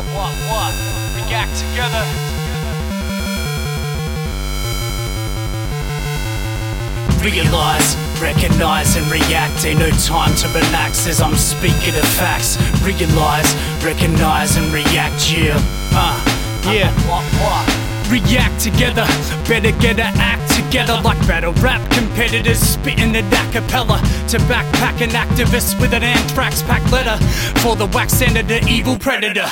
what, what, what? React together. Realize, recognize, and react. Ain't no time to relax as I'm speaking of facts. Realize, recognize, and react. Yeah, uh, uh yeah. What, what? React together, better get a act together like battle rap competitors spitting it a cappella to backpacking activist with an anthrax pack letter for the wax senator, evil predator.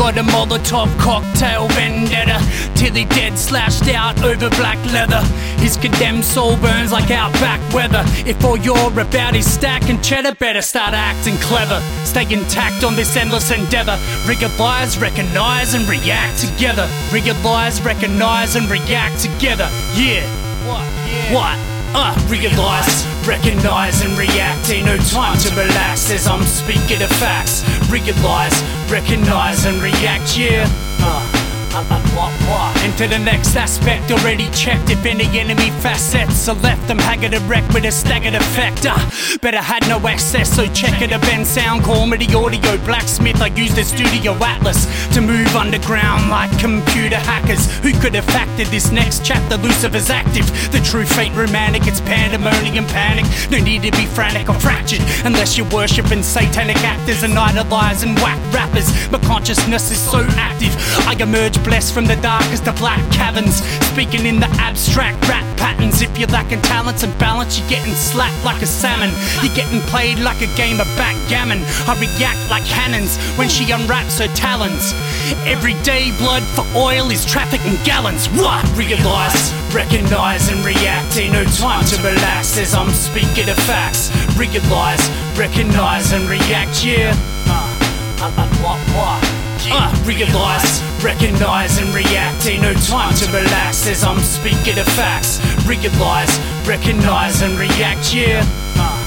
Got a Molotov cocktail vendetta till he dead slashed out over black leather. His condemned soul burns like outback weather. If all you're about is stack and cheddar, better start acting clever. Stay intact on this endless endeavor. Realize, recognize, and react together. Realize, recognize, and react together. Yeah. What? Yeah. What? Uh, realize, recognize, and react. Ain't no time to relax as I'm speaking of facts. Realize, recognize, and react. Yeah. Uh. Uh, uh, what, what? Into the next aspect, already checked if any enemy facets are left. I'm haggard and wrecked with a staggered effect. Uh, better had no access, so check it. A Ben sound, call me the audio blacksmith. I use the studio atlas to move underground like computer hackers. Who could have factored this next chapter? Lucifer's active. The true fate romantic, it's pandemonium panic. No need to be frantic or fractured unless you're worshipping satanic actors and idolizing whack rappers. My consciousness is so active, I emerge blessed from the darkest black caverns. Speaking in the abstract rap patterns. If you're lacking talents and balance, you're getting slapped like a salmon. You're getting played like a game of backgammon. I react like cannons when she unwraps her talons. Everyday blood for oil is trafficking gallons. What? Realize, recognize, and react. Ain't no time to relax as I'm speaking of facts. Realize, recognize, and react. Yeah. Uh, uh, uh, what? What? Uh, realize, recognize, and react. Ain't no time to relax as I'm speaking of facts. Realize, recognize, and react. Yeah.